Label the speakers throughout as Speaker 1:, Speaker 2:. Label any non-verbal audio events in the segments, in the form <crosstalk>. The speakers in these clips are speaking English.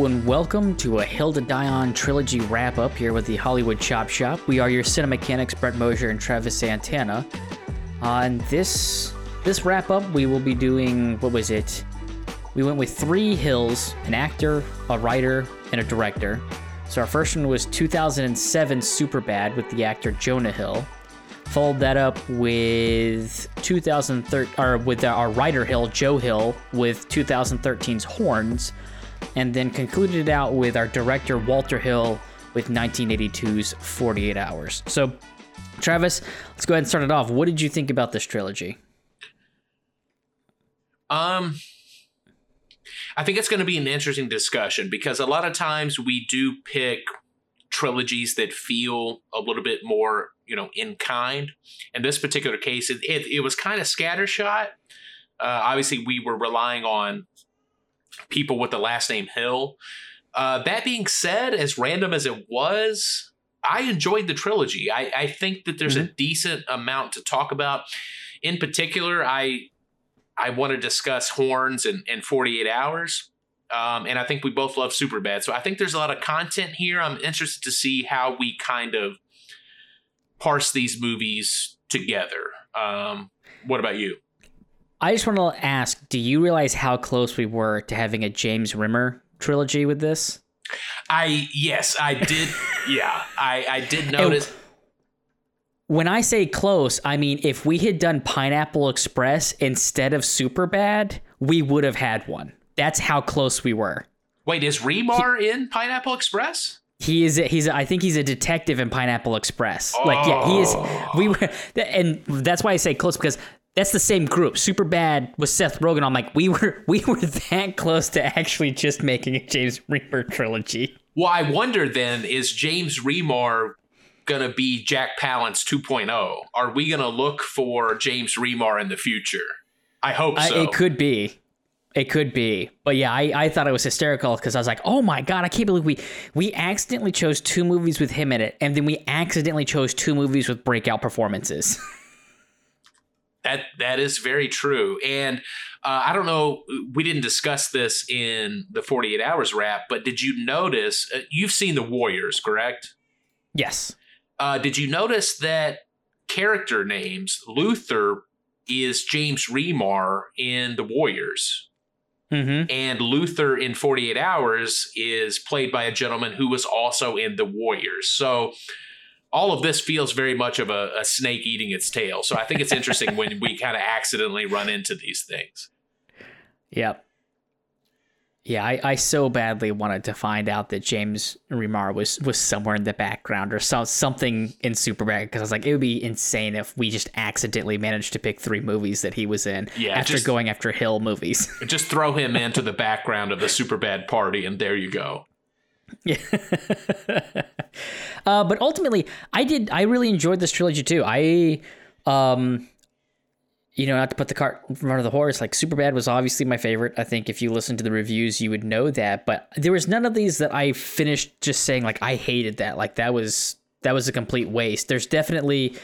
Speaker 1: And welcome to a Hill to Die On trilogy wrap up here with the Hollywood Chop Shop. We are your cinemechanics, Brett Mosier and Travis Santana. On this this wrap up, we will be doing what was it? We went with three hills: an actor, a writer, and a director. So our first one was 2007 Superbad with the actor Jonah Hill. Followed that up with 2013, or with our writer Hill, Joe Hill, with 2013's Horns and then concluded it out with our director Walter Hill with 1982's 48 Hours. So, Travis, let's go ahead and start it off. What did you think about this trilogy?
Speaker 2: Um, I think it's going to be an interesting discussion because a lot of times we do pick trilogies that feel a little bit more, you know, in kind. In this particular case, it, it, it was kind of scattershot. Uh, obviously, we were relying on people with the last name Hill. Uh, that being said, as random as it was, I enjoyed the trilogy. I, I think that there's mm-hmm. a decent amount to talk about. In particular, I I want to discuss horns and, and 48 hours. Um, and I think we both love Superbad. So I think there's a lot of content here. I'm interested to see how we kind of parse these movies together. Um, what about you?
Speaker 1: I just want to ask: Do you realize how close we were to having a James Remar trilogy with this?
Speaker 2: I yes, I did. <laughs> yeah, I I did notice. And
Speaker 1: when I say close, I mean if we had done Pineapple Express instead of Superbad, we would have had one. That's how close we were.
Speaker 2: Wait, is Remar he, in Pineapple Express?
Speaker 1: He is. A, he's. A, I think he's a detective in Pineapple Express. Oh. Like, yeah, he is. We oh. were, <laughs> and that's why I say close because that's the same group. Super bad with Seth Rogen. I'm like, we were <laughs> we were that close to actually just making a James Remar trilogy.
Speaker 2: Well, I wonder then, is James Remar gonna be Jack Palance 2.0? Are we gonna look for James Remar in the future? I hope so.
Speaker 1: I, it could be. It could be. But yeah, I, I thought it was hysterical because I was like, oh my God, I can't believe we we accidentally chose two movies with him in it, and then we accidentally chose two movies with breakout performances. <laughs>
Speaker 2: That that is very true, and uh, I don't know. We didn't discuss this in the Forty Eight Hours wrap, but did you notice? Uh, you've seen the Warriors, correct?
Speaker 1: Yes.
Speaker 2: Uh, did you notice that character names Luther is James Remar in the Warriors?
Speaker 1: Mm-hmm.
Speaker 2: And Luther in 48 Hours is played by a gentleman who was also in The Warriors. So all of this feels very much of a, a snake eating its tail. So I think it's interesting when we kind of accidentally run into these things.
Speaker 1: Yep. Yeah, I, I so badly wanted to find out that James Remar was was somewhere in the background or so, something in Superbad because I was like, it would be insane if we just accidentally managed to pick three movies that he was in yeah, after just, going after Hill movies. <laughs>
Speaker 2: just throw him into the background of the Superbad party, and there you go.
Speaker 1: Yeah. <laughs> uh, but ultimately, I did. I really enjoyed this trilogy too. I, um, you know, not to put the cart in front of the horse. Like Superbad was obviously my favorite. I think if you listen to the reviews, you would know that. But there was none of these that I finished just saying like I hated that. Like that was that was a complete waste. There's definitely.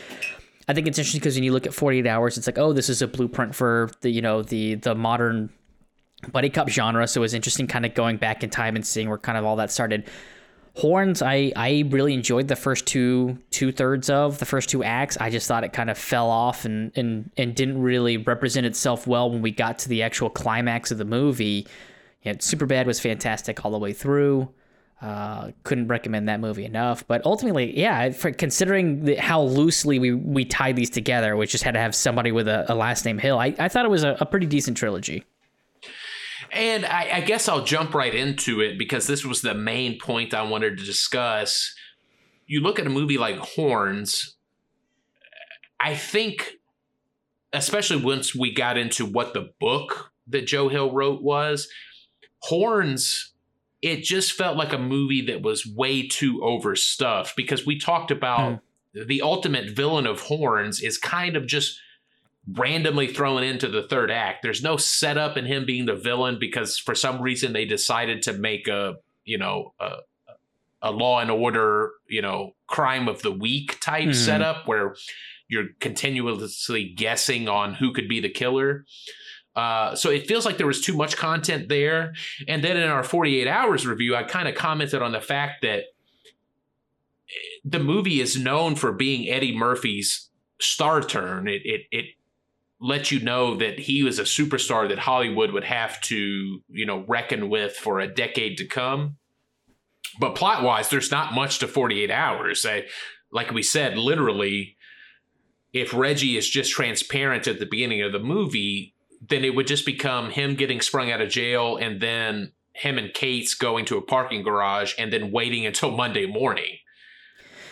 Speaker 1: I think it's interesting because when you look at 48 hours, it's like, oh, this is a blueprint for the you know the the modern buddy cop genre. So it was interesting kind of going back in time and seeing where kind of all that started. Horns, I, I really enjoyed the first two two thirds of the first two acts. I just thought it kind of fell off and, and and didn't really represent itself well when we got to the actual climax of the movie. Yeah, Superbad was fantastic all the way through. Uh, couldn't recommend that movie enough. But ultimately, yeah, for considering the, how loosely we, we tied these together, we just had to have somebody with a, a last name Hill. I, I thought it was a, a pretty decent trilogy.
Speaker 2: And I, I, guess I'll jump right into it because this was the main point I wanted to discuss. You look at a movie like Horns, I think, especially once we got into what the book that Joe Hill wrote was, Horns, it just felt like a movie that was way too overstuffed because we talked about mm. the ultimate villain of Horns is kind of just randomly thrown into the third act. There's no setup in him being the villain because for some reason they decided to make a, you know, a, a law and order, you know, crime of the week type mm. setup where you're continuously guessing on who could be the killer. Uh, so it feels like there was too much content there. And then in our 48 hours review, I kind of commented on the fact that the movie is known for being Eddie Murphy's star turn. It it it lets you know that he was a superstar that Hollywood would have to, you know, reckon with for a decade to come. But plot wise, there's not much to 48 hours. I, like we said, literally, if Reggie is just transparent at the beginning of the movie, then it would just become him getting sprung out of jail and then him and Cates going to a parking garage and then waiting until Monday morning.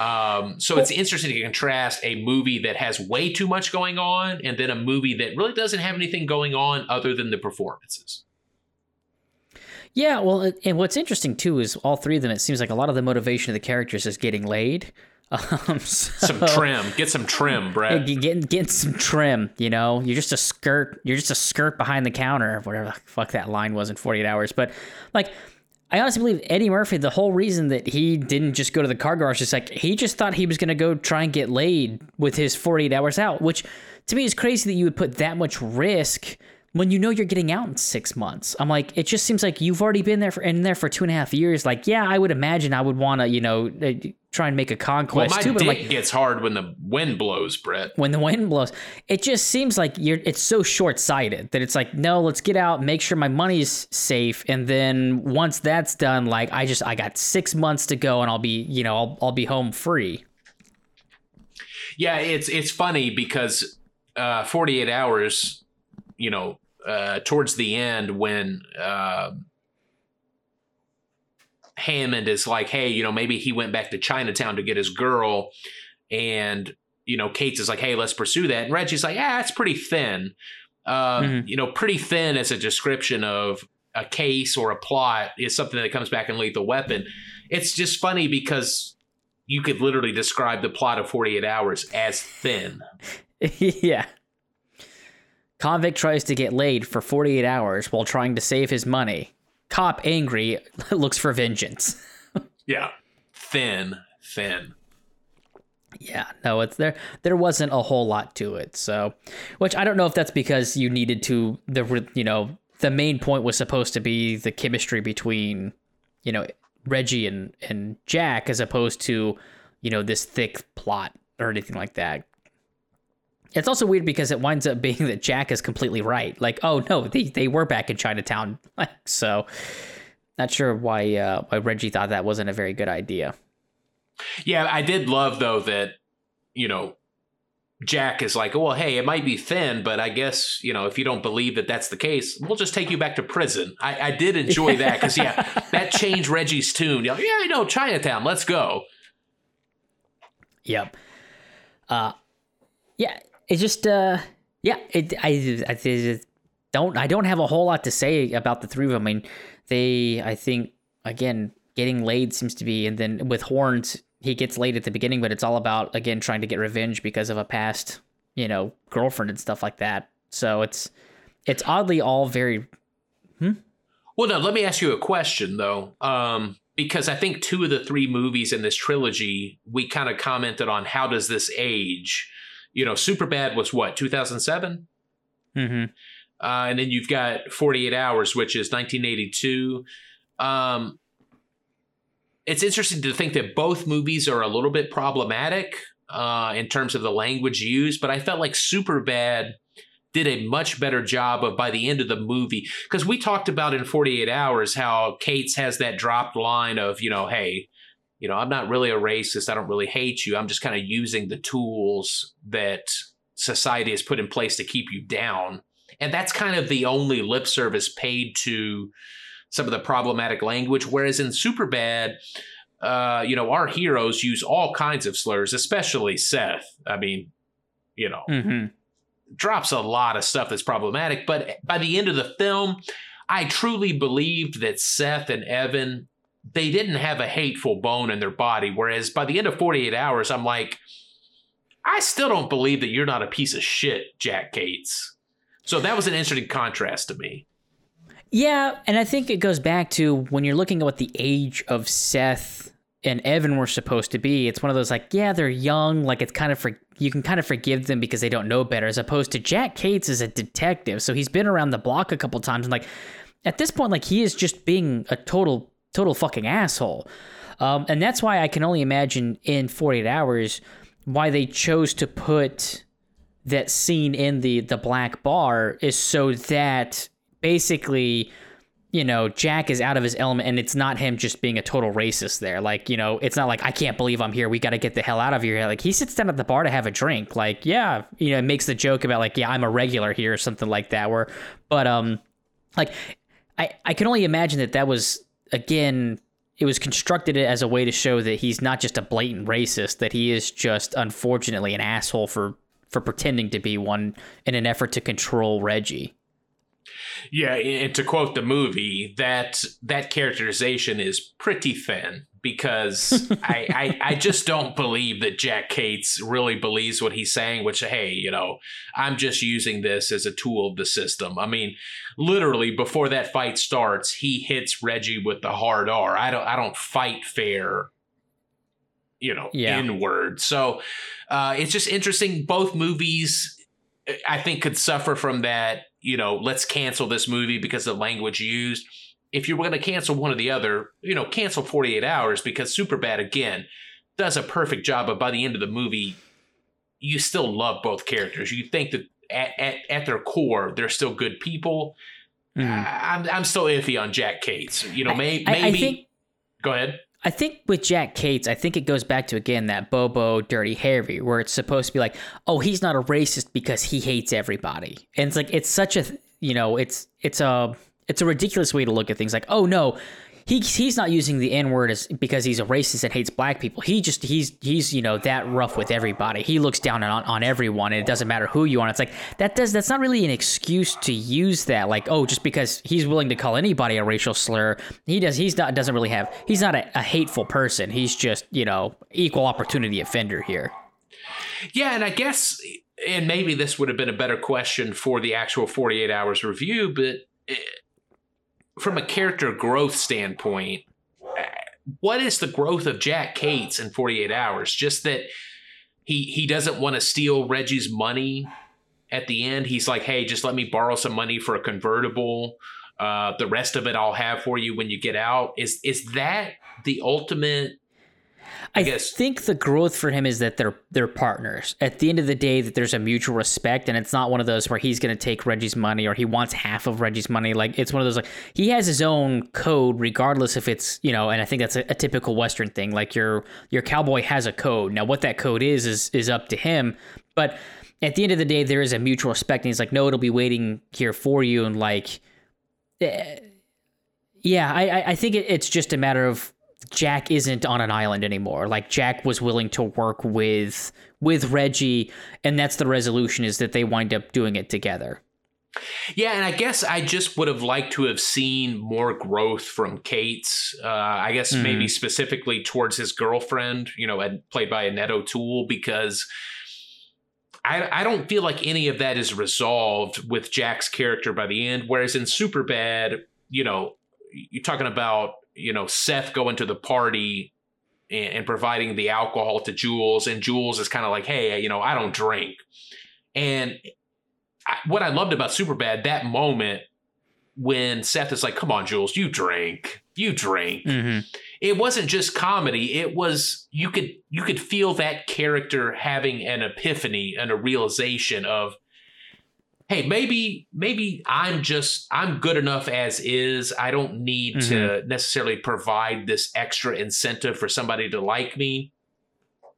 Speaker 2: Um, so it's interesting to contrast a movie that has way too much going on and then a movie that really doesn't have anything going on other than the performances.
Speaker 1: Yeah, well, and what's interesting too is all three of them. It seems like a lot of the motivation of the characters is getting laid. <laughs>
Speaker 2: Um, so, some trim, get some trim, <laughs> Brett.
Speaker 1: Getting getting some trim. You know, you're just a skirt. You're just a skirt behind the counter. Whatever the fuck that line was in 48 hours. But like, I honestly believe Eddie Murphy, the whole reason that he didn't just go to the car garage is like he just thought he was going to go try and get laid with his 48 hours out, which to me is crazy that you would put that much risk when you know you're getting out in six months. I'm like, it just seems like you've already been there for in there for two and a half years. Like, yeah, I would imagine I would want to, you know, uh, try and make a conquest
Speaker 2: well, my
Speaker 1: too.
Speaker 2: But dick like, gets hard when the wind blows, Brett.
Speaker 1: When the wind blows, it just seems like you're. It's so short sighted that it's like, no, let's get out, make sure my money's safe, and then once that's done, like I just I got six months to go, and I'll be, you know, I'll I'll be home free.
Speaker 2: Yeah, it's it's funny because uh, 48 hours, you know, uh, towards the end when uh, Hammond is like, hey, you know, maybe he went back to Chinatown to get his girl, and you know, Cates is like, hey, let's pursue that, and Reggie's like, yeah, it's pretty thin. Uh, mm-hmm. You know, pretty thin as a description of a case or a plot is something that comes back in Lethal Weapon. It's just funny because you could literally describe the plot of 48 Hours as thin. <laughs>
Speaker 1: yeah. Convict tries to get laid for 48 hours while trying to save his money. Cop angry <laughs> looks for vengeance. <laughs>
Speaker 2: yeah. Thin, thin.
Speaker 1: Yeah, no, it's there. There wasn't a whole lot to it. So, which I don't know if that's because you needed to the you know the main point was supposed to be the chemistry between you know Reggie and and Jack as opposed to you know this thick plot or anything like that. It's also weird because it winds up being that Jack is completely right. Like, oh no, they, they were back in Chinatown. <laughs> Like, so, not sure why uh, why Reggie thought that wasn't a very good idea.
Speaker 2: Yeah, I did love though that you know Jack is like, well, hey, it might be thin, but I guess you know if you don't believe that that's the case, we'll just take you back to prison. I, I did enjoy <laughs> that because yeah, that changed Reggie's tune. Like, yeah, I know Chinatown. Let's go.
Speaker 1: Yep. Uh, yeah, it just uh yeah it I, I don't I don't have a whole lot to say about the three of them. I mean, they I think again getting laid seems to be, and then with Horns he gets laid at the beginning, but it's all about again trying to get revenge because of a past you know girlfriend and stuff like that. So it's it's oddly all very. Hmm?
Speaker 2: Well, no. Let me ask you a question though. Um, because I think two of the three movies in this trilogy, we kind of commented on how does this age you know, Super Bad was what, 2007?
Speaker 1: Mm-hmm.
Speaker 2: Uh, and then you've got 48 Hours, which is 1982. Um, it's interesting to think that both movies are a little bit problematic uh, in terms of the language used, but I felt like Super Bad did a much better job of by the end of the movie because we talked about in 48 hours how Cates has that dropped line of you know hey you know, I'm not really a racist. I don't really hate you. I'm just kind of using the tools that society has put in place to keep you down. And that's kind of the only lip service paid to some of the problematic language. Whereas in Superbad, uh, you know, our heroes use all kinds of slurs, especially Seth. I mean, you know,
Speaker 1: mm-hmm.
Speaker 2: drops a lot of stuff that's problematic. But by the end of the film, I truly believed that Seth and Evan they didn't have a hateful bone in their body. Whereas by the end of 48 hours, I'm like, I still don't believe that you're not a piece of shit, Jack Cates. So that was an interesting contrast to me.
Speaker 1: Yeah, and I think it goes back to when you're looking at what the age of Seth and Evan were supposed to be. It's one of those like, yeah, they're young, like it's kind of for you can kind of forgive them because they don't know better, as opposed to Jack Cates is a detective, so he's been around the block a couple times, and like at this point, like he is just being a total total fucking asshole, um, and that's why I can only imagine in 48 hours why they chose to put that scene in the the black bar is so that basically you know, Jack is out of his element and it's not him just being a total racist there. Like, you know, it's not like, I can't believe I'm here. We got to get the hell out of here. Like, he sits down at the bar to have a drink. Like, yeah, you know, makes the joke about, like, yeah, I'm a regular here or something like that. Where, but, um, like, I, I can only imagine that that was, again, it was constructed as a way to show that he's not just a blatant racist, that he is just, unfortunately, an asshole for, for pretending to be one in an effort to control Reggie.
Speaker 2: Yeah, and to quote the movie, that that characterization is pretty thin because <laughs> I, I, I just don't believe that Jack Cates really believes what he's saying. Which hey, you know, I'm just using this as a tool of the system. I mean, literally before that fight starts, he hits Reggie with the hard R. I don't I don't fight fair. You know, yeah. inward. So uh, it's just interesting. Both movies, I think, could suffer from that you know, let's cancel this movie because of the language used. If you were going to cancel one or the other, you know, cancel 48 hours because Superbad, again, does a perfect job. But by the end of the movie, you still love both characters. You think that at, at, at their core, they're still good people. Mm. I'm, I'm still iffy on Jack Cates. You know, may, maybe. I, I think, go ahead.
Speaker 1: I think with Jack Cates, I think it goes back to again that Bobo Dirty Harry, where it's supposed to be like, oh, he's not a racist because he hates everybody, and it's like it's such a you know it's it's a it's a ridiculous way to look at things. Like, oh no, he he's not using the N word as because he's a racist and hates black people. He just he's he's you know that rough with everybody. He looks down on on everyone, and it doesn't matter who you are. It's like that does that's not really an excuse to use that. Like oh, just because he's willing to call anybody a racial slur, he does he's not doesn't really have he's not a, a hateful person. He's just you know equal opportunity offender here.
Speaker 2: Yeah, and I guess and maybe this would have been a better question for the actual 48 hours review, but. It, from a character growth standpoint, what is the growth of Jack Cates in 48 hours? Just that he he doesn't want to steal Reggie's money at the end. He's like, hey, just let me borrow some money for a convertible. Uh, the rest of it I'll have for you when you get out. Is is that the ultimate
Speaker 1: I, I guess. think the growth for him is that they're they're partners. At the end of the day, that there's a mutual respect, and it's not one of those where he's going to take Reggie's money or he wants half of Reggie's money. Like it's one of those like he has his own code, regardless if it's you know. And I think that's a, a typical Western thing. Like your your cowboy has a code. Now, what that code is is is up to him. But at the end of the day, there is a mutual respect, and he's like, no, it'll be waiting here for you, and like. Eh, yeah, I, I think it's just a matter of Jack isn't on an island anymore. Like Jack was willing to work with with Reggie, and that's the resolution is that they wind up doing it together.
Speaker 2: Yeah, and I guess I just would have liked to have seen more growth from Cates. Uh, I guess mm. maybe specifically towards his girlfriend, you know, played by Annette O'Toole, because I, I don't feel like any of that is resolved with Jack's character by the end. Whereas in Superbad, you know, you're talking about you know Seth going to the party and, and providing the alcohol to Jules, and Jules is kind of like, hey, you know, I don't drink. And I, what I loved about Superbad that moment when Seth is like, "Come on, Jules, you drink, you drink." Mm-hmm. It wasn't just comedy; it was you could you could feel that character having an epiphany and a realization of, hey maybe maybe i'm just i'm good enough as is. I don't need mm-hmm. to necessarily provide this extra incentive for somebody to like me.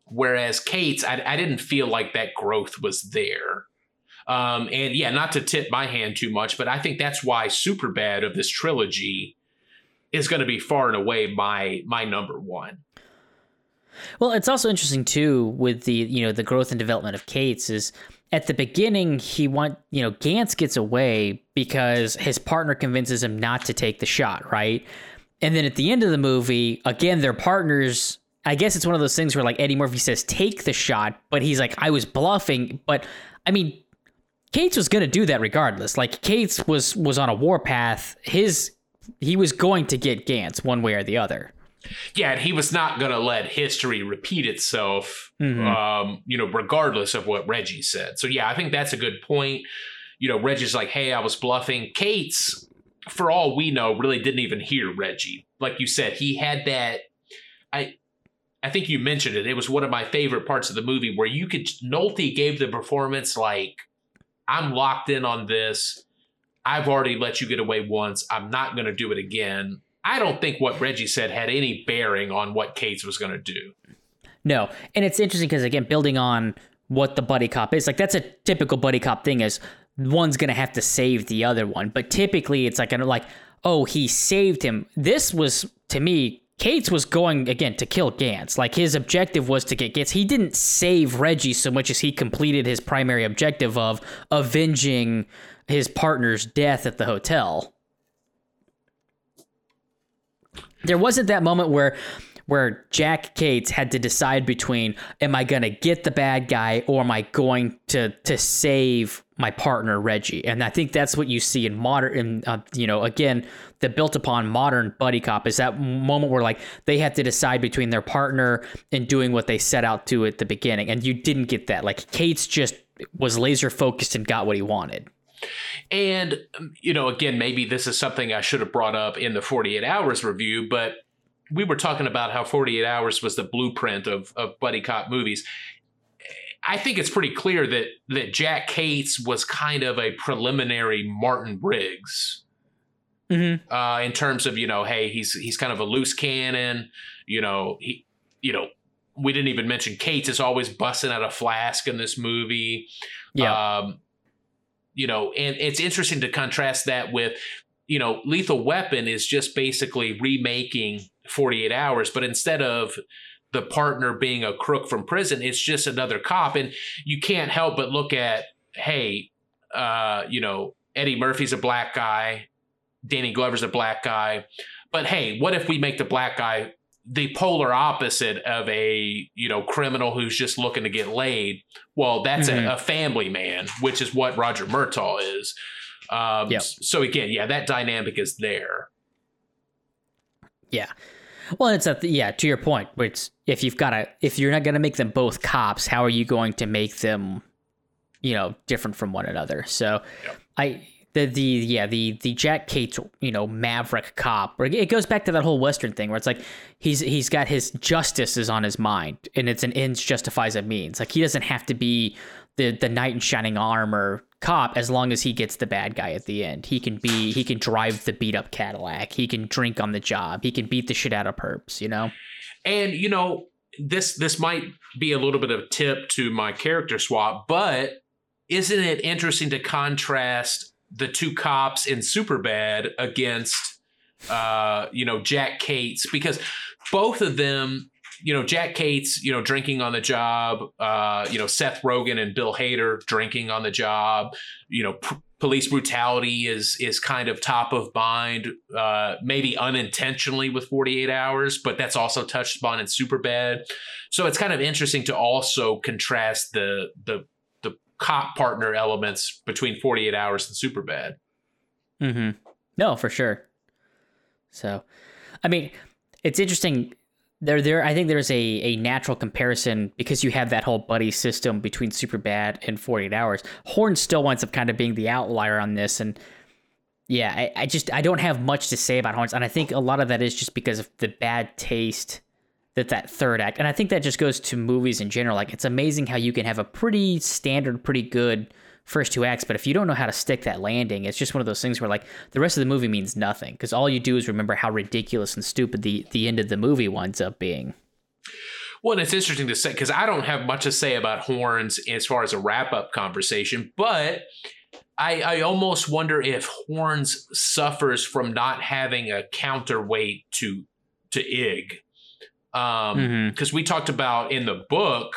Speaker 2: Whereas Cates, i, I didn't feel like that growth was there. Um, and yeah not to tip my hand too much but i think that's why Superbad of this trilogy is going to be far and away my my number one
Speaker 1: well it's also interesting too with the you know the growth and development of cates is at the beginning he want you know Ganz gets away because his partner convinces him not to take the shot, right? And then at the end of the movie, again their partners I guess it's one of those things where like Eddie Murphy says take the shot, but he's like I was bluffing, but I mean Cates was to do that regardless. Like Cates was was on a warpath. His he was going to get Ganz one way or the other.
Speaker 2: Yeah, and he was not going to let history repeat itself,
Speaker 1: Mhm.
Speaker 2: um, you know, regardless of what Reggie said. So, yeah, I think that's a good point. You know, Reggie's like, hey, I was bluffing. Cates, for all we know, really didn't even hear Reggie. Like you said, he had that. I. I think you mentioned it. It was one of my favorite parts of the movie where you could Nolte gave the performance like, I'm locked in on this. I've already let you get away once. I'm not going to do it again. I don't think what Reggie said had any bearing on what Cates was going to do.
Speaker 1: No, and it's interesting because again, building on what the buddy cop is, like that's a typical buddy cop thing. Is one's gonna have to save the other one, but typically it's like like, oh, he saved him. This was to me. Cates was going again to kill Ganz. Like his objective was to get Ganz. He didn't save Reggie so much as he completed his primary objective of avenging his partner's death at the hotel. There wasn't that moment where where Jack Cates had to decide between am I going to get the bad guy or am I going to to save my partner Reggie? And I think that's what you see in modern in uh, you know again the built upon modern buddy cop is that moment where like they have to decide between their partner and doing what they set out to at the beginning and you didn't get that. Like Cates just was laser focused and got what he wanted.
Speaker 2: And, um, you know, again, maybe this is something I should have brought up in the 48 Hours review, but we were talking about how 48 Hours was the blueprint of, of buddy cop movies. I think it's pretty clear that that Jack Cates was kind of a preliminary Martin Riggs
Speaker 1: Mm-hmm.
Speaker 2: uh, in terms of you know, hey, he's he's kind of a loose cannon. You know, he, you know, we didn't even mention Cates is always busting out a flask in this movie.
Speaker 1: Yeah.
Speaker 2: Um, you know, and it's interesting to contrast that with, you know, Lethal Weapon is just basically remaking 48 Hours, but instead of the partner being a crook from prison, it's just another cop. And you can't help but look at, hey, uh, you know, Eddie Murphy's a black guy, Danny Glover's a black guy. But hey, what if we make the black guy the polar opposite of a you know criminal who's just looking to get laid well that's
Speaker 1: Mhm.
Speaker 2: a, a family man which is what roger murtaugh is um,
Speaker 1: Yep.
Speaker 2: so again yeah that dynamic is there
Speaker 1: Yeah. Well, it's a yeah. To your point, it's if you've got to if you're not going to make them both cops, how are you going to make them, you know, different from one another? So,
Speaker 2: Yep.
Speaker 1: I the the yeah the the Jack Cates you know maverick cop. It goes back to that whole Western thing where it's like he's he's got his justice is on his mind, and it's an ends justifies a means. Like he doesn't have to be the the knight in shining armor cop as long as he gets the bad guy at the end. He can be he can drive the beat up Cadillac. He can drink on the job. He can beat the shit out of perps, you know?
Speaker 2: and you know this this might be a little bit of a tip to my character swap but isn't it interesting to contrast the two cops in superbad against uh you know jack cates because both of them you know jack cates you know drinking on the job uh you know seth rogen and bill hader drinking on the job you know police brutality is is kind of top of mind uh maybe unintentionally with 48 hours but that's also touched upon in superbad. So it's kind of interesting to also contrast the the cop partner elements between 48 hours and superbad
Speaker 1: Mm-hmm. No, for sure. So, I mean, it's interesting. There, there. I think there's a a natural comparison because you have that whole buddy system between Superbad and 48 Hours. Horn still winds up kind of being the outlier on this, and yeah, I, I just I don't have much to say about Horns, and I think a lot of that is just because of the bad taste that that third act, and I think that just goes to movies in general. Like it's amazing how you can have a pretty standard, pretty good first two acts, but if you don't know how to stick that landing, it's just one of those things where like the rest of the movie means nothing because all you do is remember how ridiculous and stupid the the end of the movie winds up being.
Speaker 2: Well, and it's interesting to say because I don't have much to say about horns as far as a wrap up conversation, but I, I almost wonder if horns suffers from not having a counterweight to to Ig. Um,
Speaker 1: Mhm.
Speaker 2: because we talked about in the book.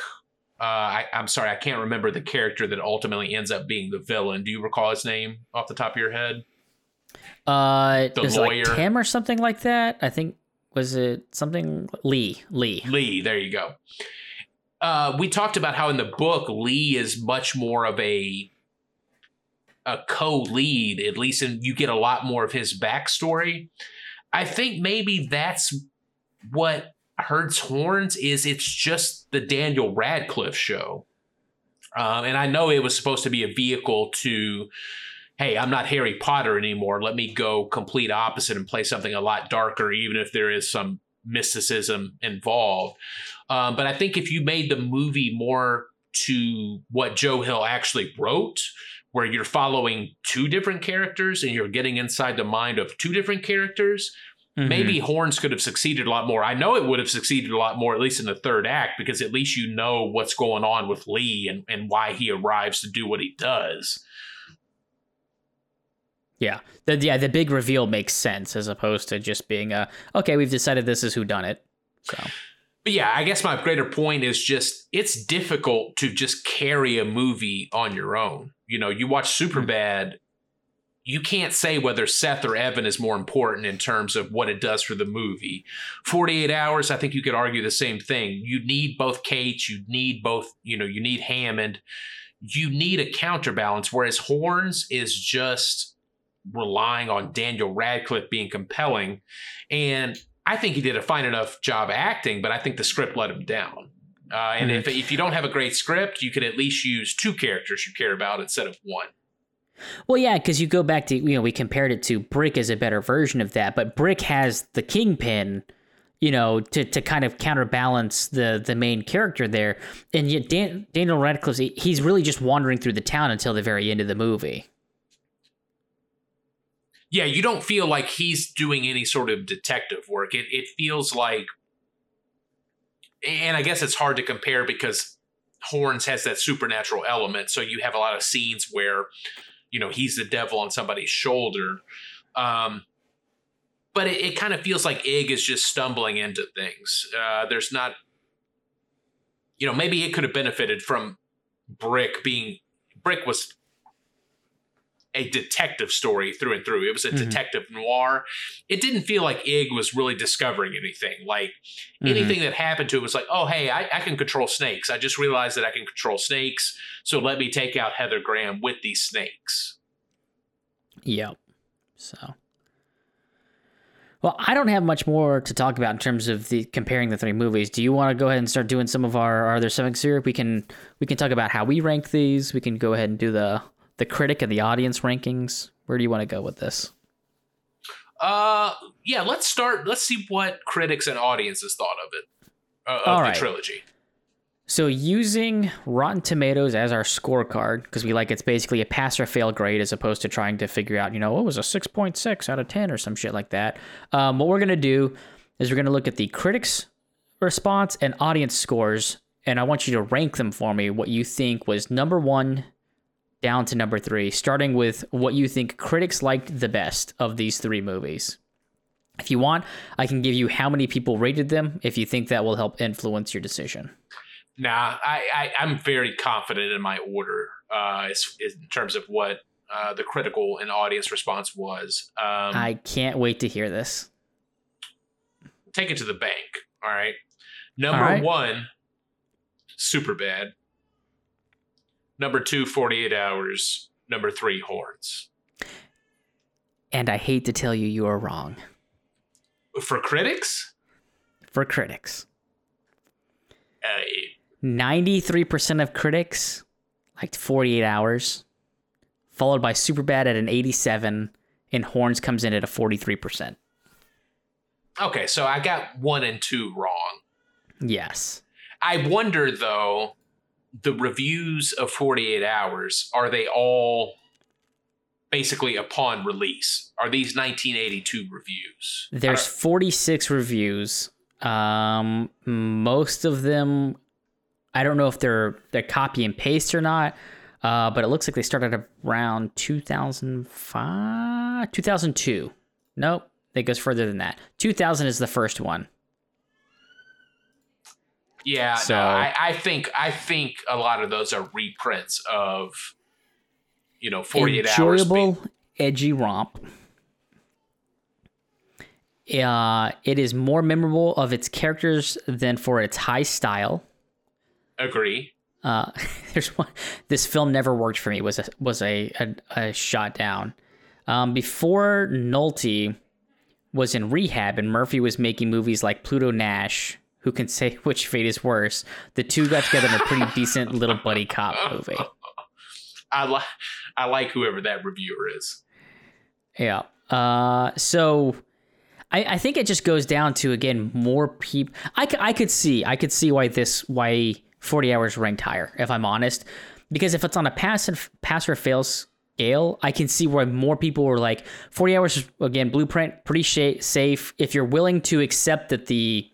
Speaker 2: Uh, I, I'm sorry, I can't remember the character that ultimately ends up being the villain. Do you recall his name off the top of your head?
Speaker 1: Uh,
Speaker 2: The
Speaker 1: is it
Speaker 2: lawyer.
Speaker 1: like Tim or something like that? I think was it something Lee Lee.
Speaker 2: Lee, there you go. Uh, we talked about how in the book Lee is much more of a a co-lead, at least, and you get a lot more of his backstory. I think maybe that's what hurts horns is it's just the Daniel Radcliffe show. Um, and I know it was supposed to be a vehicle to, hey, I'm not Harry Potter anymore. Let me go complete opposite and play something a lot darker, even if there is some mysticism involved. Um, but I think if you made the movie more to what Joe Hill actually wrote, where you're following two different characters and you're getting inside the mind of two different characters, mm-hmm. maybe Horns could have succeeded a lot more. I know it would have succeeded a lot more, at least in the third act, because at least you know what's going on with Lee and, and why he arrives to do what he does.
Speaker 1: Yeah, the yeah the big reveal makes sense as opposed to just being a okay we've decided this is who done it. So
Speaker 2: but yeah, I guess my greater point is just it's difficult to just carry a movie on your own. You know, you watch Superbad, you can't say whether Seth or Evan is more important in terms of what it does for the movie. 48 hours, I think you could argue the same thing. You need both Cates, you need both, you know, you need Hammond, you need a counterbalance, whereas Horns is just relying on Daniel Radcliffe being compelling. And I think he did a fine enough job acting, but I think the script let him down. Uh, and mm-hmm. if, if you don't have a great script, you could at least use two characters you care about instead of one.
Speaker 1: Well, yeah, because you go back to you know we compared it to Brick as a better version of that, but Brick has the kingpin, you know, to, to kind of counterbalance the the main character there, and yet Dan, Daniel Radcliffe he's really just wandering through the town until the very end of the movie
Speaker 2: yeah, you don't feel like he's doing any sort of detective work. It it feels like, and I guess it's hard to compare because Horns has that supernatural element. So you have a lot of scenes where, you know, he's the devil on somebody's shoulder. Um, but it, it kind of feels like Ig is just stumbling into things. Uh, there's not, you know, maybe it could have benefited from Brick being Brick was a detective story through and through. It was a mm-hmm. detective noir. It didn't feel like Ig was really discovering anything. Like mm-hmm. anything that happened to him was like, oh, hey, I, I, can control snakes. I just realized that I can control snakes. So let me take out Heather Graham with these snakes.
Speaker 1: Yep. So. Well, I don't have much more to talk about in terms of the comparing the three movies. Do you want to go ahead and start doing some of our, our other seven syrup? We can we can talk about how we rank these. We can go ahead and do the the critic and the audience rankings? Where do you want to go with this?
Speaker 2: Uh, yeah, let's start. Let's see what critics and audiences thought of it, uh, of the trilogy.
Speaker 1: So using Rotten Tomatoes as our scorecard because we like it's basically a pass or fail grade as opposed to trying to figure out you know what was a six point six out of ten or some shit like that. Um, what we're gonna do is we're gonna look at the critics' response and audience scores, and I want you to rank them for me. What you think was number one down to number three, starting with what you think critics liked the best of these three movies. If you want, I can give you how many people rated them if you think that will help influence your decision.
Speaker 2: Nah, I, I, am very confident in my order uh, in terms of what uh, the critical and audience response was.
Speaker 1: Um, I can't wait to hear this.
Speaker 2: Take it to the bank. All right. Number all right. one, Superbad. Number two, 48 hours. Number three, horns.
Speaker 1: And I hate to tell you, you are wrong.
Speaker 2: For critics?
Speaker 1: For critics. Uh, 93% of critics liked 48 hours, followed by Superbad at an 87, and Horns comes in at a 43%.
Speaker 2: Okay, so I got one and two wrong.
Speaker 1: Yes.
Speaker 2: I wonder, though, the reviews of 48 hours are they all basically upon release? Are these 1982 reviews?
Speaker 1: There's 46 reviews. Um most of them i don't know if they're they're copy and paste or not uh but it looks like they started around 2005 2002 nope it goes further than that. 2000 is the first one
Speaker 2: yeah, so no, I, I, think I think a lot of those are reprints of you know 48 enjoyable,
Speaker 1: hours. edgy romp. Uh, it is more memorable of its characters than for its high style.
Speaker 2: Agree.
Speaker 1: Uh, <laughs> there's one. This film never worked for me. Was a was a a, a shot down. Um, before Nolte, was in rehab and Murphy was making movies like Pluto Nash, who can say <laughs> which fate is worse, the two got together in a pretty <laughs> decent little buddy cop movie.
Speaker 2: I like I like whoever that reviewer is.
Speaker 1: Yeah. Uh, so I, I think it just goes down to again more people. I, I could see I could see why this why forty hours ranked higher if I'm honest, because if it's on a pass and pass or fail scale, I can see why more people were like forty hours again blueprint pretty sh- safe if you're willing to accept that the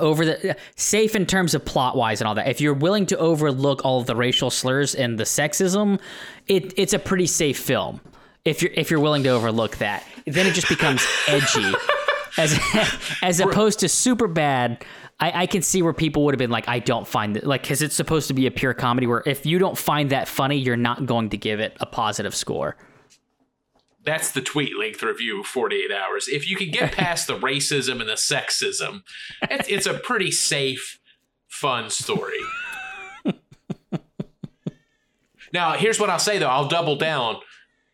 Speaker 1: over the safe in terms of plot wise and all that. If you're willing to overlook all of the racial slurs and the sexism, it it's a pretty safe film. If you're if you're willing to overlook that, then it just becomes edgy, <laughs> as as opposed to super bad. I, I can see where people would have been like, I don't find it like because it's supposed to be a pure comedy. Where if you don't find that funny, you're not going to give it a positive score.
Speaker 2: That's the tweet length review of 48 hours. If you can get <laughs> past the racism and the sexism, it's, it's a pretty safe, fun story. <laughs> now, here's what I'll say though I'll double down.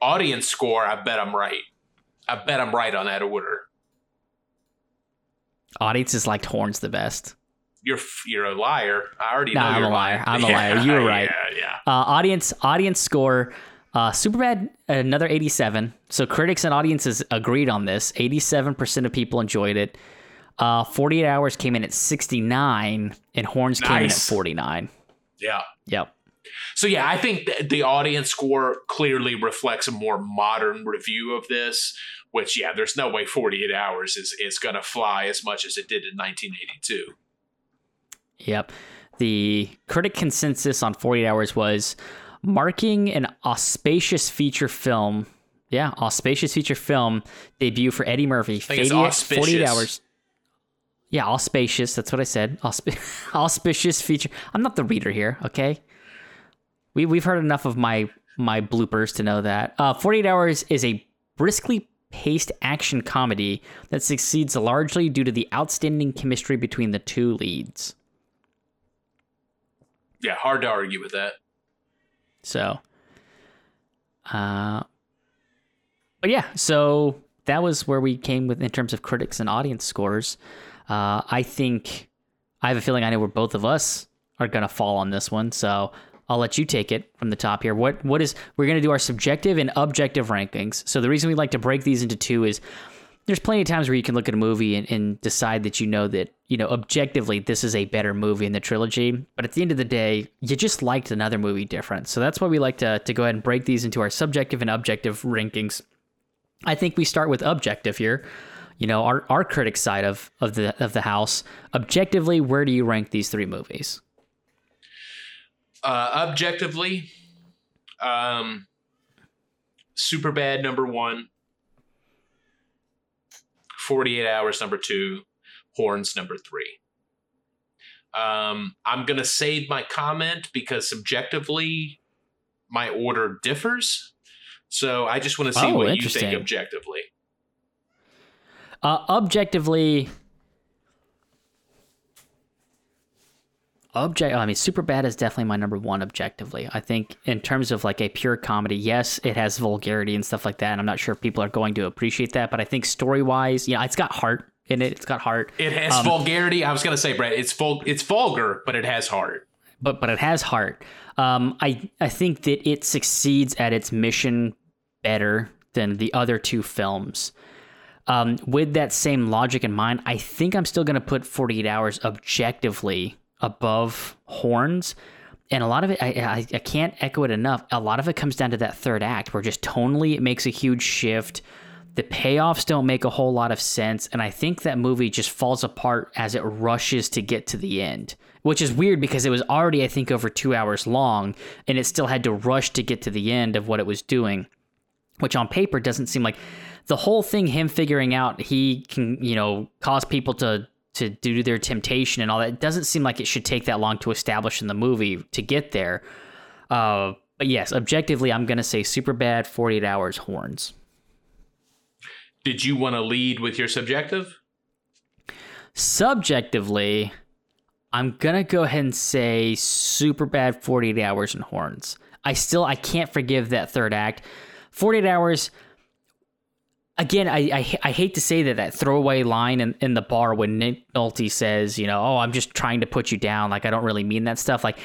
Speaker 2: Audience score, I bet I'm right. I bet I'm right on that order.
Speaker 1: Audiences liked horns the best.
Speaker 2: You're you're a liar. I already
Speaker 1: No,
Speaker 2: know
Speaker 1: I'm
Speaker 2: you're
Speaker 1: a liar. I'm a <laughs> liar. You were right.
Speaker 2: Yeah, yeah.
Speaker 1: Uh, audience audience score. Uh, Superbad another 87. So critics and audiences agreed on this. 87% of people enjoyed it. Uh, 48 hours came in at 69, and Horns came in at 49.
Speaker 2: Yeah.
Speaker 1: Yep.
Speaker 2: So yeah, I think th- the audience score clearly reflects a more modern review of this. Which yeah, there's no way 48 hours is is gonna fly as much as it did in 1982.
Speaker 1: Yep. The critic consensus on 48 hours was marking an auspicious feature film. Yeah, auspicious feature film debut for Eddie Murphy.
Speaker 2: think it's
Speaker 1: 48
Speaker 2: auspicious.
Speaker 1: 48 hours. Yeah, auspicious. That's what I said. Ausp- <laughs> auspicious feature. I'm not the reader here, okay? We we've heard enough of my my bloopers to know that. Uh, 48 Hours is a briskly paced action comedy that succeeds largely due to the outstanding chemistry between the two leads.
Speaker 2: Yeah, hard to argue with that.
Speaker 1: So, uh, but yeah, so that was where we came with in terms of critics and audience scores. Uh, I think I have a feeling I know where both of us are gonna fall on this one. So I'll let you take it from the top here. What what is we're gonna do our subjective and objective rankings. So the reason we like to break these into two is there's plenty of times where you can look at a movie and, and decide that you know that you know objectively this is a better movie in the trilogy. But at the end of the day you just liked another movie different. So that's why we like to, to go ahead and break these into our subjective and objective rankings. I think we start with objective here. You know our, our critic side of, of the of the house. Objectively where do you rank these three movies?
Speaker 2: Uh, objectively, um, super bad number one. 48 hours number two, horns number three. Um, I'm gonna save my comment because subjectively, my order differs. So I just want to see
Speaker 1: Oh,
Speaker 2: what you think objectively.
Speaker 1: Uh, objectively, object. I mean, super bad is definitely my number one. Objectively, I think in terms of like a pure comedy, yes, it has vulgarity and stuff like that, and I'm not sure if people are going to appreciate that. But I think story wise, yeah, it's got heart in it. It's got heart,
Speaker 2: It has
Speaker 1: Um,
Speaker 2: vulgarity. I was gonna say, Brett, it's vul- it's vulgar, but it has heart.
Speaker 1: but but it has heart. Um, I I think that it succeeds at its mission better than the other two films. Um, with that same logic in mind, I think I'm still going to put 48 Hours objectively above Horns. And a lot of it, I, I, I can't echo it enough. A lot of it comes down to that third act where just tonally it makes a huge shift. The payoffs don't make a whole lot of sense. And I think that movie just falls apart as it rushes to get to the end, which is weird because it was already, I think, over two hours long and it still had to rush to get to the end of what it was doing which on paper doesn't seem like the whole thing him figuring out he can you know cause people to to do their temptation and all that it doesn't seem like it should take that long to establish in the movie to get there. Uh but yes objectively i'm gonna say super bad 48 hours horns.
Speaker 2: Did you want to lead with your subjective?
Speaker 1: subjectively i'm gonna go ahead and say super bad 48 hours and horns. I still i can't forgive that third act. 48 hours again, I, I, I hate to say that that throwaway line in, in the bar when Nick Nolte says, you know, oh, I'm just trying to put you down. Like I don't really mean that stuff. Like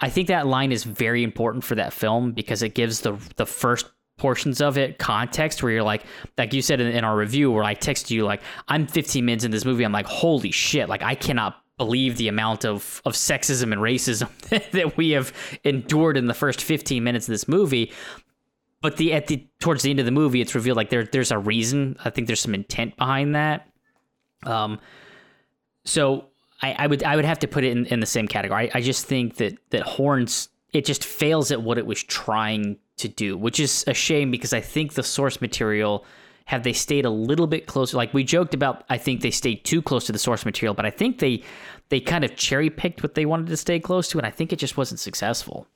Speaker 1: I think that line is very important for that film because it gives the the first portions of it context where you're like like you said in, in, our review where i texted you like i'm 15 minutes in this movie i'm like holy shit like i cannot believe the amount of of sexism and racism <laughs> that we have endured in the first 15 minutes of this movie but the at the towards the end of the movie it's revealed like there there's a reason. I think there's some intent behind that. Um so i i would i would have to put it in, in the same category. I, I just think that that horns it just fails at what it was trying to do, which is a shame because I think the source material have they stayed a little bit closer like we joked about I think they stayed too close to the source material, but I think they they kind of cherry picked what they wanted to stay close to and I think it just wasn't successful.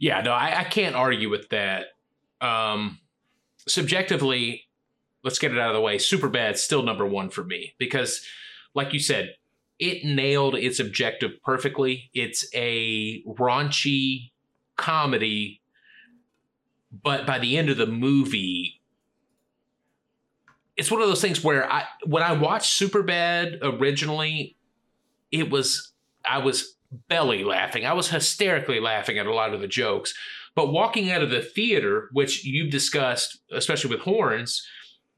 Speaker 2: Yeah, no, I, I can't argue with that. Um subjectively, let's get it out of the way. Superbad still number one for me because like you said, it nailed its objective perfectly. It's a raunchy comedy, but by the end of the movie, it's one of those things where I when I watched Superbad originally, it was I was belly laughing. I was hysterically laughing at a lot of the jokes. But walking out of the theater, which you've discussed, especially with horns,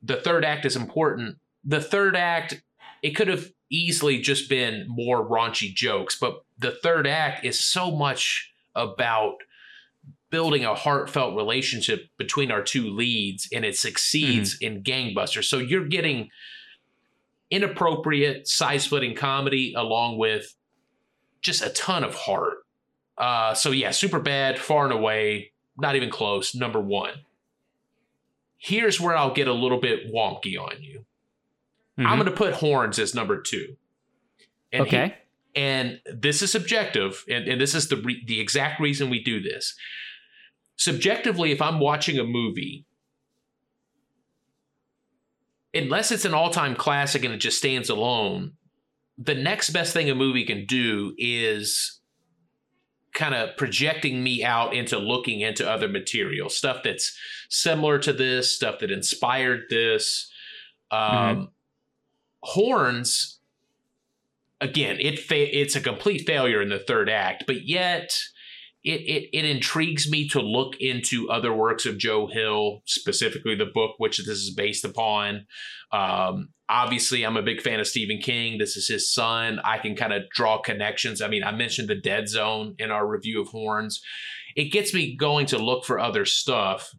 Speaker 2: the third act is important. The third act, it could have easily just been more raunchy jokes, but the third act is so much about building a heartfelt relationship between our two leads and it succeeds mm-hmm. in gangbusters so you're getting inappropriate side splitting comedy along with just a ton of heart. Uh, so yeah Superbad far and away not even close number one. Here's where i'll get a little bit wonky on you. Mm-hmm. i'm going to put horns as number two.
Speaker 1: And okay.
Speaker 2: he, and this is subjective and, and this is the re- the exact reason we do this. Subjectively, if I'm watching a movie, unless it's an all time classic and it just stands alone, the next best thing a movie can do is kind of projecting me out into looking into other material, stuff that's similar to this, stuff that inspired this. Um, mm-hmm. Horns, again, it fa- it's a complete failure in the third act, but yet it, it, it intrigues me to look into other works of Joe Hill, specifically the book which this is based upon. Um, obviously, I'm a big fan of Stephen King. This is his son. I can kind of draw connections. I mean, I mentioned the Dead Zone in our review of Horns. It gets me going to look for other stuff,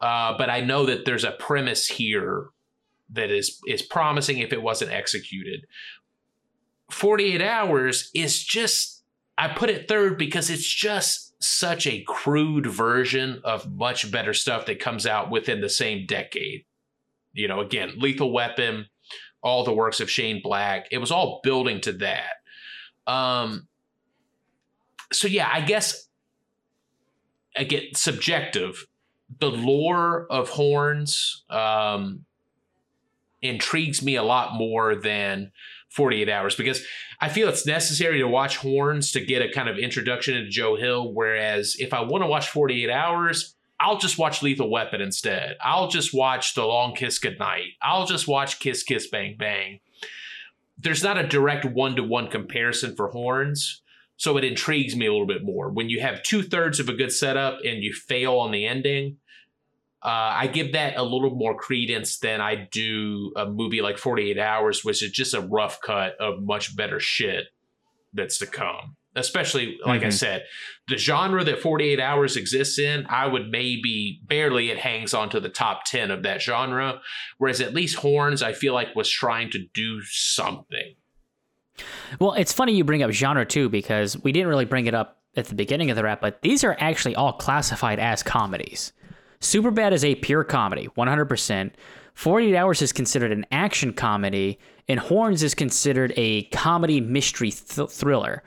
Speaker 2: uh, but I know that there's a premise here that is is promising if it wasn't executed. 48 hours is just I put it third because it's just such a crude version of much better stuff that comes out within the same decade. You know, again, Lethal Weapon, all the works of Shane Black, it was all building to that. Um, so yeah, I guess again, subjective. The lore of horns um, intrigues me a lot more than 48 hours because I feel it's necessary to watch Horns to get a kind of introduction into Joe Hill. Whereas if I want to watch 48 hours, I'll just watch Lethal Weapon instead. I'll just watch The Long Kiss Goodnight. I'll just watch Kiss Kiss Bang Bang. There's not a direct one to one comparison for Horns. So it intrigues me a little bit more. When you have two thirds of a good setup and you fail on the ending, uh, I give that a little more credence than I do a movie like 48 Hours, which is just a rough cut of much better shit that's to come. Especially, like mm-hmm. I said, the genre that 48 Hours exists in, I would maybe barely it hangs onto the top 10 of that genre. Whereas at least Horns, I feel like was trying to do something.
Speaker 1: Well, it's funny you bring up genre too, because we didn't really bring it up at the beginning of the wrap, but these are actually all classified as comedies. Superbad is a pure comedy, 100%. 48 Hours is considered an action comedy, and Horns is considered a comedy mystery th- thriller,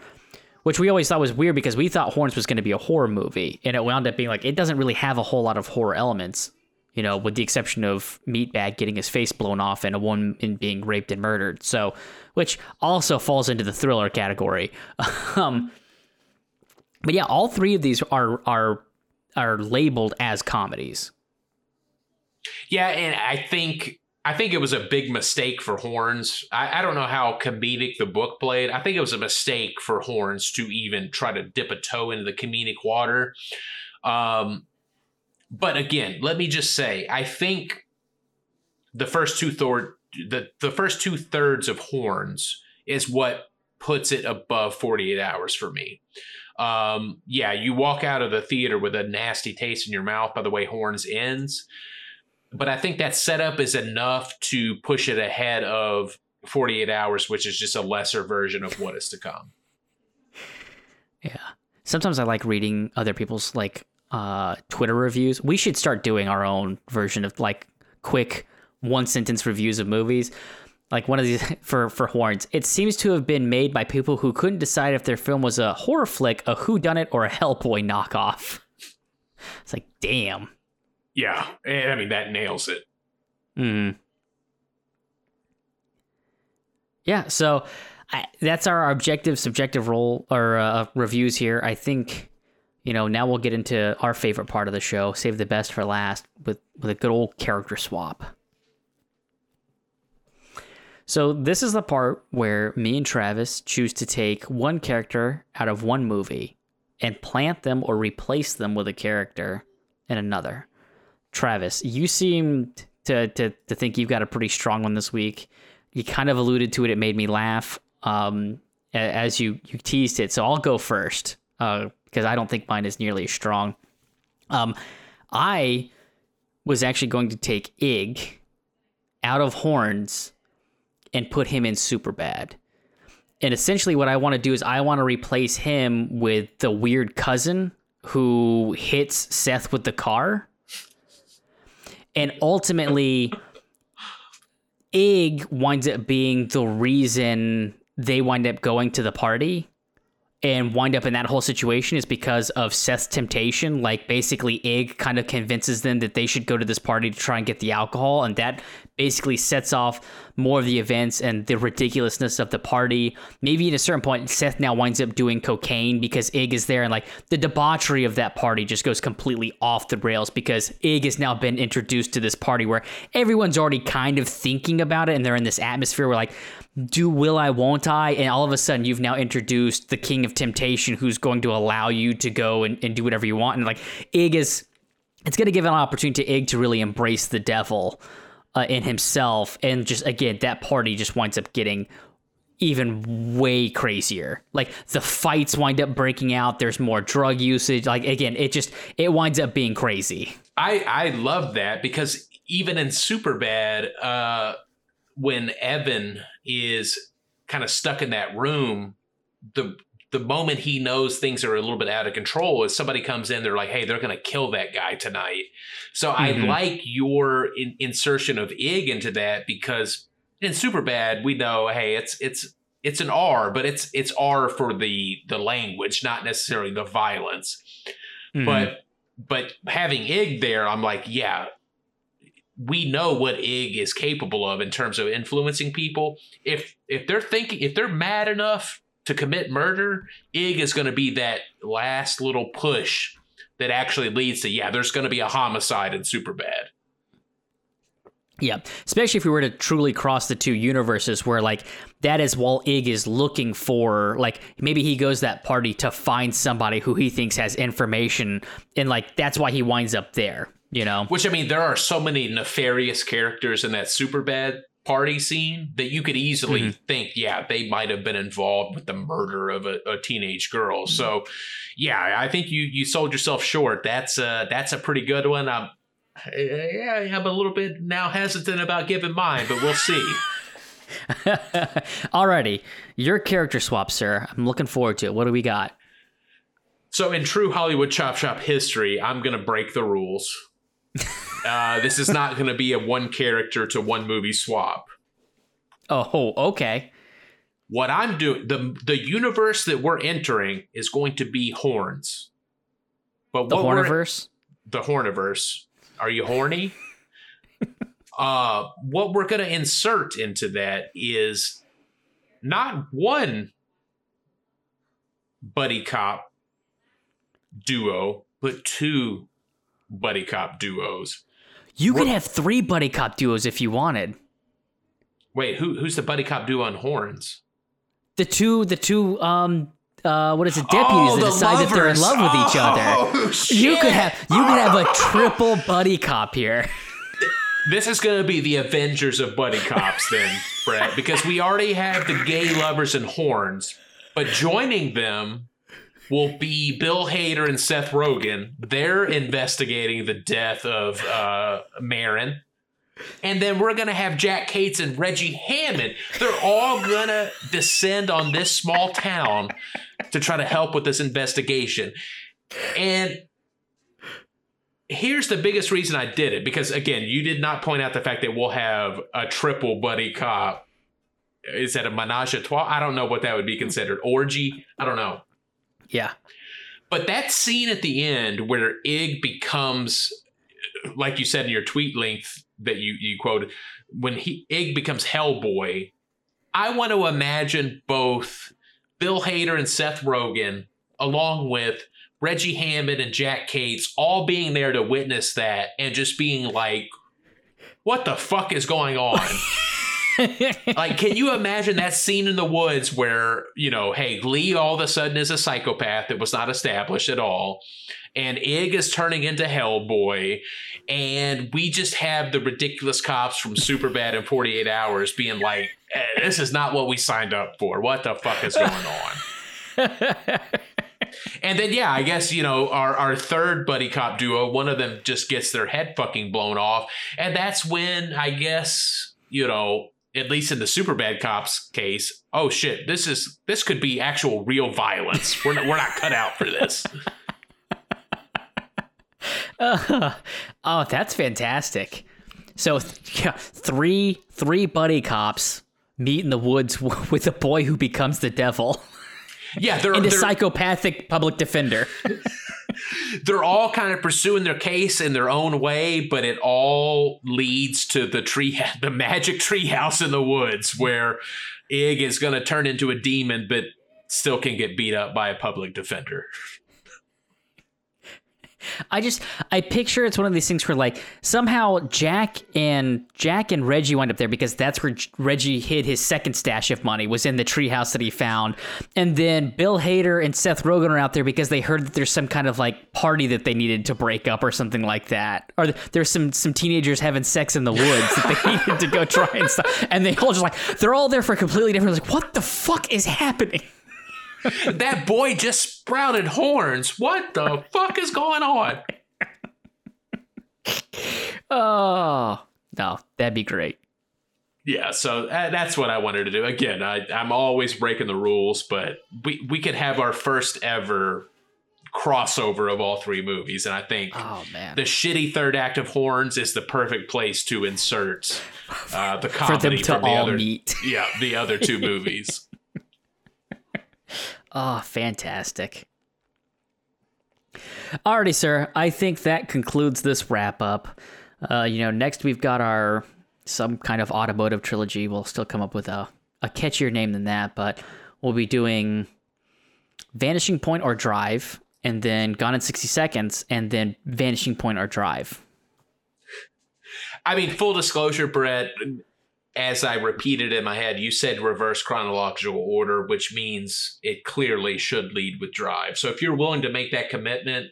Speaker 1: which we always thought was weird because we thought Horns was going to be a horror movie, and it wound up being like it doesn't really have a whole lot of horror elements, you know, with the exception of Meatbag getting his face blown off and a woman being raped and murdered. So, which also falls into the thriller category. <laughs> um, but yeah, all three of these are are are labeled as comedies.
Speaker 2: Yeah, and I think I think it was a big mistake for Horns. I, I, don't know how comedic the book played. I think it was a mistake for Horns to even try to dip a toe into the comedic water. Um, but again, let me just say, I think the first two third the the first two thirds of Horns is what puts it above 48 hours for me. Um, yeah, you walk out of the theater with a nasty taste in your mouth by the way Horns ends but I think that setup is enough to push it ahead of 48 hours, which is just a lesser version of what is to come.
Speaker 1: Yeah. Sometimes I like reading other people's like uh, Twitter reviews. We should start doing our own version of like quick one sentence reviews of movies. Like one of these <laughs> for for horns. It seems to have been made by people who couldn't decide if their film was a horror flick, a whodunit, or a Hellboy knockoff. <laughs> It's like, damn.
Speaker 2: Yeah, I mean that nails it.
Speaker 1: Hmm. Yeah, so I, that's our objective, subjective role or uh, reviews here. I think, you know, now we'll get into our favorite part of the show. Save the best for last with with a good old character swap. So this is the part where me and Travis choose to take one character out of one movie and plant them or replace them with a character in another. Travis, you seem to, to, to think you've got a pretty strong one this week. You kind of alluded to it. It made me laugh um, as you, you teased it. So I'll go first uh, because I don't think mine is nearly as strong. Um, I was actually going to take Ig out of Horns and put him in Superbad. And essentially, what I want to do is I want to replace him with the weird cousin who hits Seth with the car and ultimately Ig winds up being the reason they wind up going to the party and wind up in that whole situation is because of Seth's temptation. Like basically, Ig kind of convinces them that they should go to this party to try and get the alcohol, and that basically sets off more of the events and the ridiculousness of the party. Maybe at a certain point, Seth now winds up doing cocaine because Ig is there, and like the debauchery of that party just goes completely off the rails because Ig has now been introduced to this party where everyone's already kind of thinking about it, and they're in this atmosphere where like do will I, won't I? And all of a sudden, you've now introduced the king of temptation who's going to allow you to go and, and do whatever you want. And like, Ig is, it's going to give an opportunity to Ig to really embrace the devil uh, in himself. And just, again, that party just winds up getting even way crazier. Like the fights wind up breaking out. There's more drug usage. Like again, it just it winds up being crazy.
Speaker 2: I I love that because even in Superbad, uh, when Evan is kind of stuck in that room, the the moment he knows things are a little bit out of control is somebody comes in, they're like, hey, they're going to kill that guy tonight. So mm-hmm. I like your in- insertion of Ig into that because in Superbad we know, hey, it's it's it's an R, but it's it's R for the the language, not necessarily the violence. Mm-hmm. But but having Ig there, I'm like, yeah, we know what Ig is capable of in terms of influencing people. If if they're thinking if they're mad enough to commit murder, Ig is going to be that last little push that actually leads to yeah, there's going to be a homicide in Superbad.
Speaker 1: Yeah, especially if we were to truly cross the two universes, where like that is while Ig is looking for like maybe he goes that party to find somebody who he thinks has information, and like that's why he winds up there you know
Speaker 2: which i mean there are so many nefarious characters in that Superbad party scene that you could easily mm-hmm. think yeah they might have been involved with the murder of a, a teenage girl. Mm-hmm. so yeah i think you you sold yourself short. That's uh that's a pretty good one. I'm yeah i'm a little bit now hesitant about giving mine but we'll see. <laughs> <laughs>
Speaker 1: Alrighty. Your character swap sir. I'm looking forward to it. What do we got?
Speaker 2: So in true hollywood chop shop history i'm gonna break the rules uh, this is not going to be a one character to one movie swap.
Speaker 1: Oh, okay.
Speaker 2: What I'm doing the the universe that we're entering is going to be horns.
Speaker 1: But the Horniverse.
Speaker 2: The Horniverse. Are you horny? <laughs> uh, what we're going to insert into that is not one buddy cop duo, but two buddy cop duos.
Speaker 1: You could have three buddy cop duos if you wanted.
Speaker 2: Wait, who who's the buddy cop duo on horns?
Speaker 1: The two, the two, um, uh, what is it? Deputies
Speaker 2: Oh,
Speaker 1: that decide that they're in love with each other.
Speaker 2: Oh,
Speaker 1: You could have, you could have a triple buddy cop here.
Speaker 2: This is going to be the Avengers of buddy cops, then, Brett, because we already have the gay lovers and horns, but joining them will be Bill Hader and Seth Rogen. They're investigating the death of uh, Merrin. And then we're going to have Jack Cates and Reggie Hammond. They're all going to descend on this small town to try to help with this investigation. And here's the biggest reason I did it because again, you did not point out the fact that we'll have a triple buddy cop. Is that a menage a trois? I don't know what that would be considered. Orgy? I don't know.
Speaker 1: Yeah.
Speaker 2: But that scene at the end where Ig becomes, like you said in your tweet length that you you quoted, when he Ig becomes Hellboy, I want to imagine both Bill Hader and Seth Rogen, along with Reggie Hammond and Jack Cates, all being there to witness that and just being like, "What the fuck is going on?" <laughs> like, can you imagine that scene in the woods where, you know, hey, Lee all of a sudden is a psychopath that was not established at all, and Ig is turning into Hellboy, and we just have the ridiculous cops from Superbad in 48 Hours being like, eh, this is not what we signed up for. What the fuck is going on? And then, yeah, I guess, you know, our, our third buddy cop duo, one of them just gets their head fucking blown off. And that's when, I guess, you know, at least in the Superbad cops case, oh shit, this is this could be actual real violence. We're not, we're not cut out for this.
Speaker 1: Uh, <laughs> <laughs> oh, that's fantastic. So, th- yeah, three three buddy cops meet in the woods w- <laughs> with a boy who becomes the devil
Speaker 2: Yeah, they're
Speaker 1: and a
Speaker 2: they're,
Speaker 1: psychopathic public defender.
Speaker 2: They're all kind of pursuing their case in their own way, but it all leads to the tree <laughs> the magic tree house in the woods where Ig is going to turn into a demon, but still can get beat up by a public defender.
Speaker 1: I just I picture it's one of these things where like somehow Jack and Jack and Reggie wind up there because that's where Reggie hid his second stash of money was in the treehouse that he found, and then Bill Hader and Seth Rogen are out there because they heard that there's some kind of like party that they needed to break up or something like that, or there's some some teenagers having sex in the woods that they <laughs> needed to go try and stuff, and they all just like they're all there for completely different like what the fuck is happening.
Speaker 2: That boy just sprouted horns. What the fuck is going on?
Speaker 1: Oh no, that'd be great.
Speaker 2: Yeah, so uh, that's what I wanted to do. Again, I, I'm always breaking the rules, but we we could have our first ever crossover of all three movies, and I think
Speaker 1: Oh man.
Speaker 2: the shitty third act of Horns is the perfect place to insert uh, the
Speaker 1: for them to
Speaker 2: from the
Speaker 1: all
Speaker 2: other,
Speaker 1: meet.
Speaker 2: yeah, the other two <laughs> movies.
Speaker 1: Oh, fantastic. Alrighty, sir. I think that concludes this wrap up. Uh, you know, next we've got our some kind of automotive trilogy. We'll still come up with a, a catchier name than that, but we'll be doing Vanishing Point or Drive, and then Gone in 60 Seconds, and then Vanishing Point or Drive.
Speaker 2: I mean, full disclosure, Brett, as I repeated in my head, you said reverse chronological order, which means it clearly should lead with Drive. So if you're willing to make that commitment,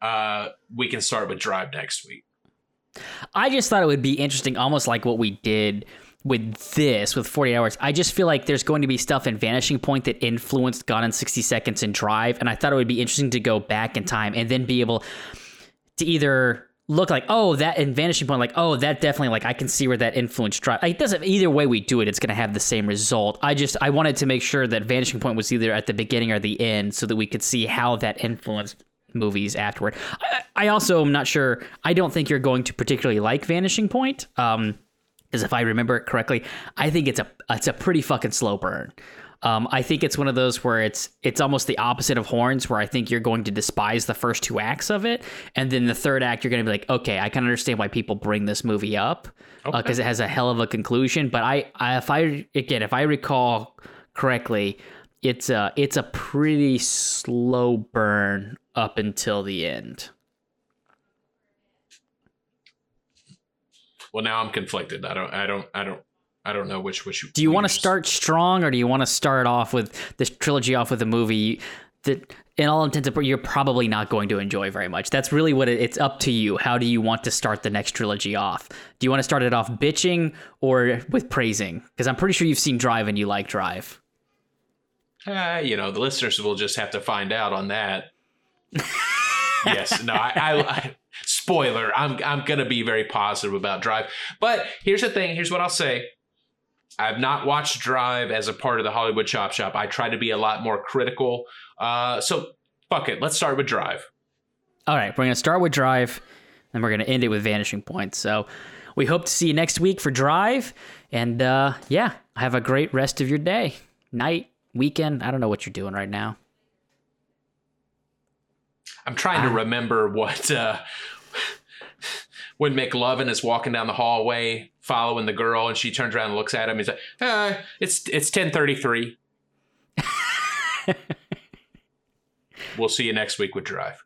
Speaker 2: uh, we can start with Drive next week.
Speaker 1: I just thought it would be interesting, almost like what we did with this, with 40 hours. I just feel like there's going to be stuff in Vanishing Point that influenced Gone in 60 Seconds and Drive. And I thought it would be interesting to go back in time and then be able to either look like, oh, that in Vanishing Point, like, oh, that definitely, like, I can see where that influenced Drive. It doesn't, either way we do it, it's going to have the same result. I just, I wanted to make sure that Vanishing Point was either at the beginning or the end so that we could see how that influenced movies afterward. I, I also am not sure. I don't think you're going to particularly like Vanishing Point. Um, because if I remember it correctly, I think it's a it's a pretty fucking slow burn. Um, I think it's one of those where it's it's almost the opposite of Horns, where I think you're going to despise the first two acts of it, and then the third act you're going to be like, okay, I can understand why people bring this movie up because it has a hell of a conclusion. But I, I if I again if I recall correctly, it's a it's a pretty slow burn up until the end.
Speaker 2: Well, now I'm conflicted. I don't. I don't. I don't. I don't know which which.
Speaker 1: Do you want to start strong, or do you want to start off with this trilogy off with a movie that, in all intents and purposes, you're probably not going to enjoy very much? That's really what it, it's up to you. How do you want to start the next trilogy off? Do you want to start it off bitching or with praising? Because I'm pretty sure you've seen Drive and you like Drive.
Speaker 2: Uh, you know, the listeners will just have to find out on that. <laughs> yes, no, I, I, I spoiler. I'm I'm gonna be very positive about Drive, but here's the thing. Here's what I'll say. I've not watched Drive as a part of the Hollywood Chop Shop. I try to be a lot more critical. Uh, so fuck it. Let's start with Drive.
Speaker 1: All right, we're gonna start with Drive, and we're gonna end it with Vanishing Point. So we hope to see you next week for Drive, and uh, yeah, have a great rest of your day, night, weekend. I don't know what you're doing right now.
Speaker 2: I'm trying to remember <laughs> what uh, when McLovin is walking down the hallway following the girl, and she turns around and looks at him. He's like, uh, "It's it's 10:33." <laughs> we'll see you next week with Drive.